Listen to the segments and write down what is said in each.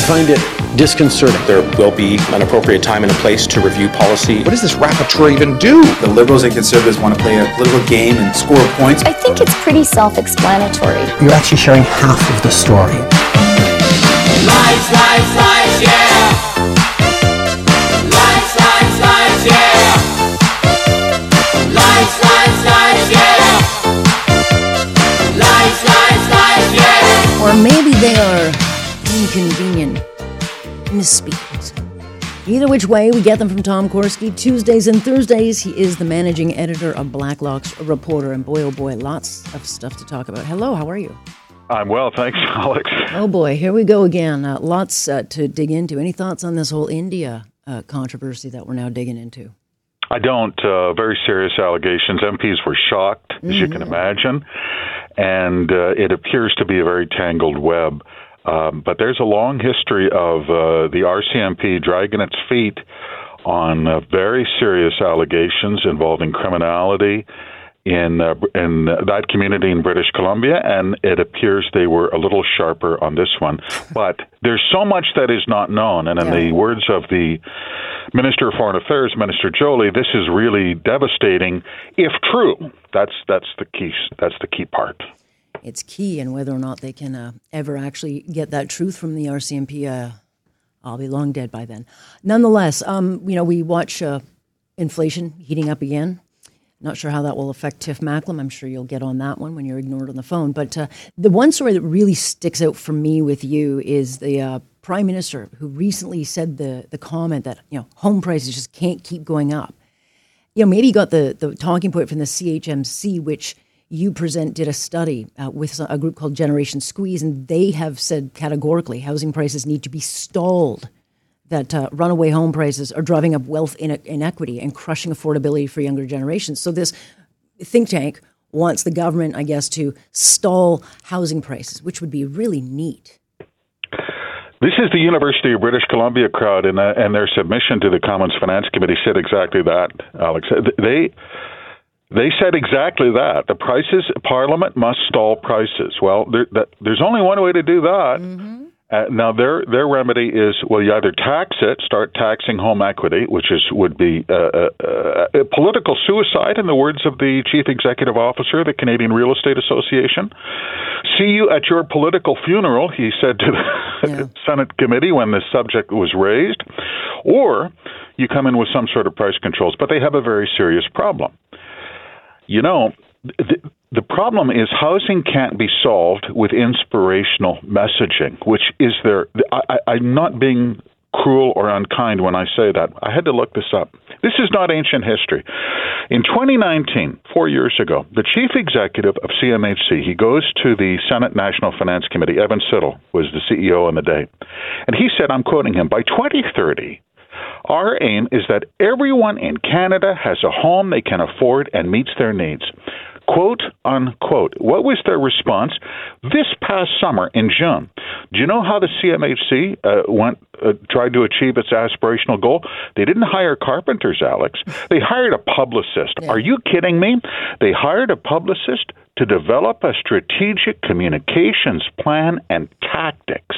I find it disconcerting. There will be an appropriate time and a place to review policy. What does this rapporteur even do? The Liberals and Conservatives want to play a political game and score points. I think it's pretty self explanatory. You're actually sharing half of the story. Lies, lies, lies, yeah. Either which way, we get them from Tom Korski. Tuesdays and Thursdays, he is the managing editor of Blacklock's Reporter. And boy, oh boy, lots of stuff to talk about. Hello, how are you? I'm well, thanks, Alex. Oh boy, here we go again. Uh, lots uh, to dig into. Any thoughts on this whole India uh, controversy that we're now digging into? I don't. Uh, very serious allegations. MPs were shocked, as you can imagine, and uh, it appears to be a very tangled web. Um, but there's a long history of uh, the RCMP dragging its feet on uh, very serious allegations involving criminality in uh, in that community in British Columbia, and it appears they were a little sharper on this one. But there's so much that is not known, and in Yeah. the words of the Minister of Foreign Affairs, Minister Joly, this is really devastating if true. That's that's the key. That's the key part. It's key, and whether or not they can uh, ever actually get that truth from the RCMP, uh, I'll be long dead by then. Nonetheless, um, you know, we watch uh, inflation heating up again. Not sure how that will affect Tiff Macklem. I'm sure you'll get on that one when you're ignored on the phone. But uh, the one story that really sticks out for me with you is the uh, prime minister who recently said the the comment that you know home prices just can't keep going up. You know, maybe you got the the talking point from the CHMC, which you present did a study uh, with a group called Generation Squeeze, and they have said categorically housing prices need to be stalled that uh, runaway home prices are driving up wealth ine- inequity and crushing affordability for younger generations. So this think tank wants the government, I guess, to stall housing prices, which would be really neat. This is the University of British Columbia crowd, and, uh, and their submission to the Commons Finance Committee said exactly that, Alex. They they said exactly that. The prices, Parliament must stall prices. Well, there, that, there's only one way to do that. Uh, now, their their remedy is well, you either tax it, start taxing home equity, which is would be uh, uh, uh, political suicide, in the words of the chief executive officer of the Canadian Real Estate Association. See you at your political funeral, he said to the Senate committee when this subject was raised, or you come in with some sort of price controls. But they have a very serious problem. You know, the, the problem is housing can't be solved with inspirational messaging, which is there. I, I, I'm not being cruel or unkind when I say that. I had to look this up. This is not ancient history. In 2019, four years ago, the chief executive of CMHC, he goes to the Senate National Finance Committee. Evan Siddall was the CEO on the day. And he said, I'm quoting him, by 2030, our aim is that everyone in Canada has a home they can afford and meets their needs. Quote unquote. What was their response this past summer in June? Do you know how the CMHC uh, went uh, tried to achieve its aspirational goal? They didn't hire carpenters, Alex. They hired a publicist. Are you kidding me? They hired a publicist to develop a strategic communications plan and tactics.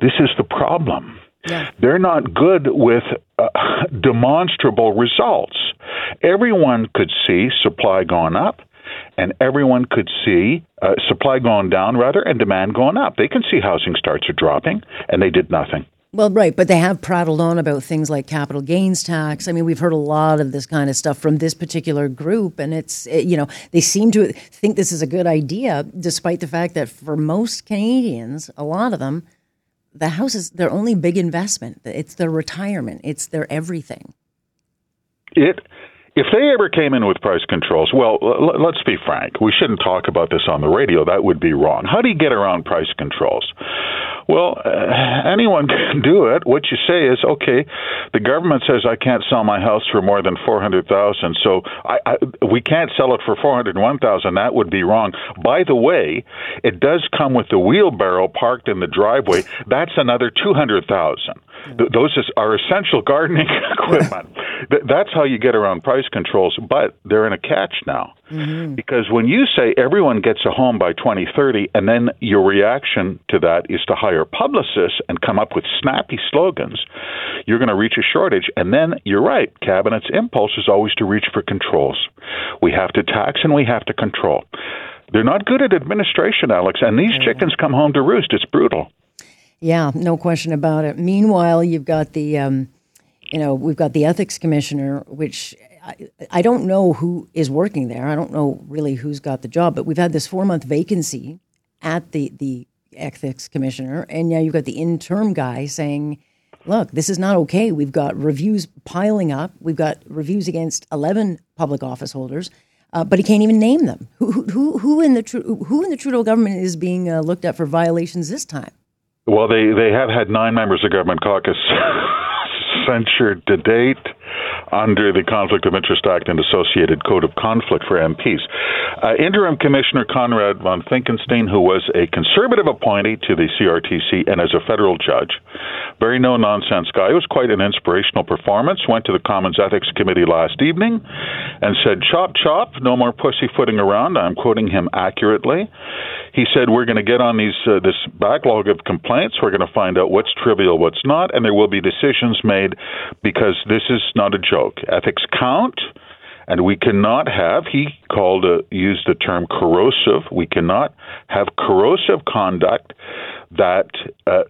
This is the problem. They're not good with uh, demonstrable results. Everyone could see supply going up, and everyone could see uh, supply going down, rather, and demand going up. They can see housing starts are dropping, and they did nothing. Well, right, but they have prattled on about things like capital gains tax. I mean, we've heard a lot of this kind of stuff from this particular group, and it's, it, you know, they seem to think this is a good idea, despite the fact that for most Canadians, a lot of them, the house is their only big investment. It's their retirement, it's their everything. It if they ever came in with price controls, well, l- let's be frank. We shouldn't talk about this on the radio. That would be wrong. How do you get around price controls? Well, uh, anyone can do it. What you say is, okay, the government says I can't sell my house for more than four hundred thousand, so I, I, we can't sell it for four hundred one thousand. That would be wrong. By the way, it does come with the wheelbarrow parked in the driveway. That's another two hundred thousand. Th- those is, are essential gardening equipment. Th- that's how you get around price controls. But they're in a catch now because when you say everyone gets a home by 2030, and then your reaction to that is to hire publicists and come up with snappy slogans, you're going to reach a shortage. And then you're right. Cabinet's impulse is always to reach for controls. We have to tax and we have to control. They're not good at administration, Alex, and these chickens come home to roost. It's brutal. Yeah, no question about it. Meanwhile, you've got the, um, you know, we've got the ethics commissioner, which I, I don't know who is working there. I don't know really who's got the job, but we've had this four month vacancy at the the ethics commissioner, and now you've got the interim guy saying, "Look, this is not okay. We've got reviews piling up. We've got reviews against eleven public office holders." Uh, but he can't even name them. Who, who- who, who in the who in the Trudeau government is being uh, looked at for violations this time? Well, they, they have had nine members of government caucus censured to date under the Conflict of Interest Act and Associated Code of Conflict for MPs. Uh, Interim Commissioner Konrad von Finckenstein, who was a conservative appointee to the CRTC and as a federal judge, very no nonsense guy. It was quite an inspirational performance. Went to the Commons Ethics Committee last evening and said, "Chop chop, no more pussyfooting around." I'm quoting him accurately. He said, "We're going to get on these uh, this backlog of complaints. We're going to find out what's trivial, what's not, and there will be decisions made because this is not a joke. Ethics count." And we cannot have, he called, uh, used the term corrosive. We cannot have corrosive conduct that uh,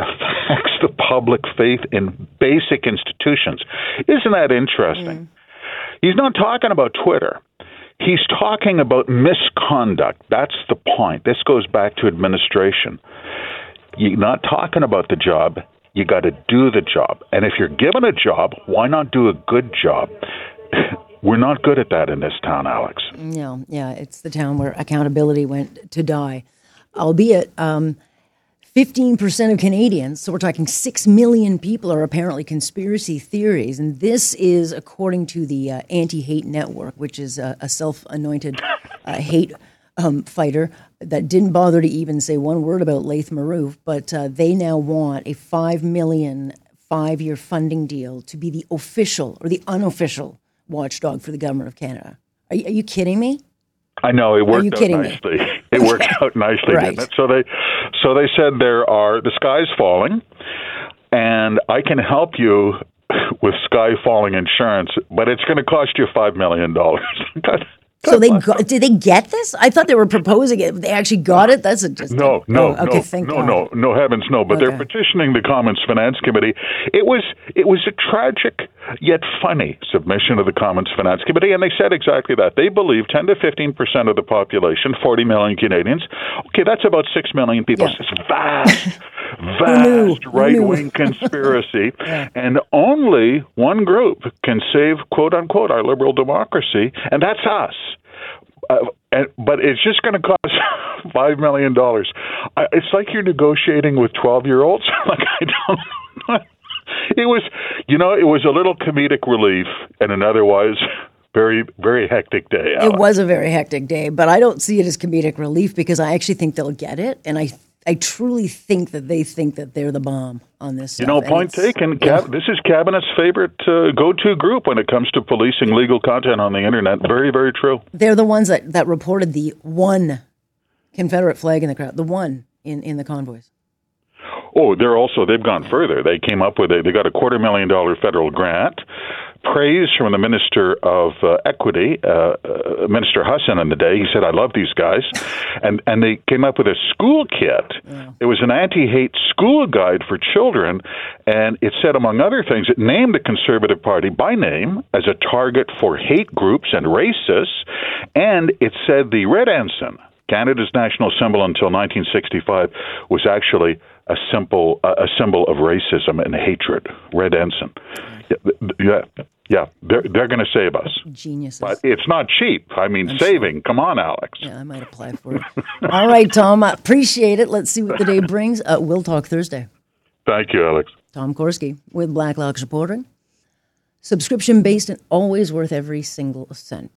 affects the public faith in basic institutions. Isn't that interesting? He's not talking about Twitter. He's talking about misconduct. That's the point. This goes back to administration. You're not talking about the job. You got to do the job. And if you're given a job, why not do a good job? We're not good at that in this town, Alex. No, yeah, it's the town where accountability went to die. Albeit, um, 15% of Canadians, so we're talking 6 million people, are apparently conspiracy theories. And this is according to the uh, Anti Hate Network, which is a, a self anointed uh, hate um, fighter that didn't bother to even say one word about Laith Marouf. But uh, they now want a 5 million five year funding deal to be the official or the unofficial watchdog for the government of Canada. Are you, are you kidding me? I know it worked you out kidding me? It worked out nicely, Right. didn't it? So they, so they said there are the sky's falling, and I can help you with sky falling insurance, but it's going to cost you five million dollars. So they got, did they get this? I thought they were proposing it. They actually got it. That's a just No, no, oh, okay. no, no, no, no, heavens, no. But they're petitioning the Commons Finance Committee. It was, it was a tragic yet funny submission of the Commons Finance Committee, and they said exactly that. They believe 10 to 15 percent of the population, 40 million Canadians. Okay, that's about six million people. Yeah. It's vast? vast right-wing conspiracy, and only one group can save "quote unquote" our liberal democracy, and that's us. Uh, and, but it's just going to cost five million dollars. It's like you're negotiating with twelve-year-olds. like I don't. It was, you know, it was a little comedic relief in an otherwise very, very hectic day. It was a very hectic day, but I don't see it as comedic relief because I actually think they'll get it, and I I truly think that they think that they're the bomb on this. You stuff, know, point taken. Cab- this is Cabinet's favorite uh, go-to group when it comes to policing legal content on the internet. Very, very true. They're the ones that that reported the one Confederate flag in the crowd, the one in in the convoys. Oh, they're also they've gone further. They came up with a they got a quarter million dollar federal grant, praise from the Minister of uh, Equity, uh, uh, Minister Hussen, in the day. He said, "I love these guys," and and they came up with a school kit. It was an anti-hate school guide for children, and it said, among other things, it named the Conservative Party by name as a target for hate groups and racists, and it said the red ensign. Canada's national symbol until 1965 was actually a simple a symbol of racism and hatred. Red ensign. Yeah, yeah, yeah. They're they're going to save us, Geniuses. but it's not cheap. I mean, saving. Come on, Alex. yeah, I might apply for it. All right, Tom. I appreciate it. Let's see what the day brings. Uh, we'll talk Thursday. Thank you, Alex. Tom Korski with Blacklock's reporting. Subscription based and always worth every single cent.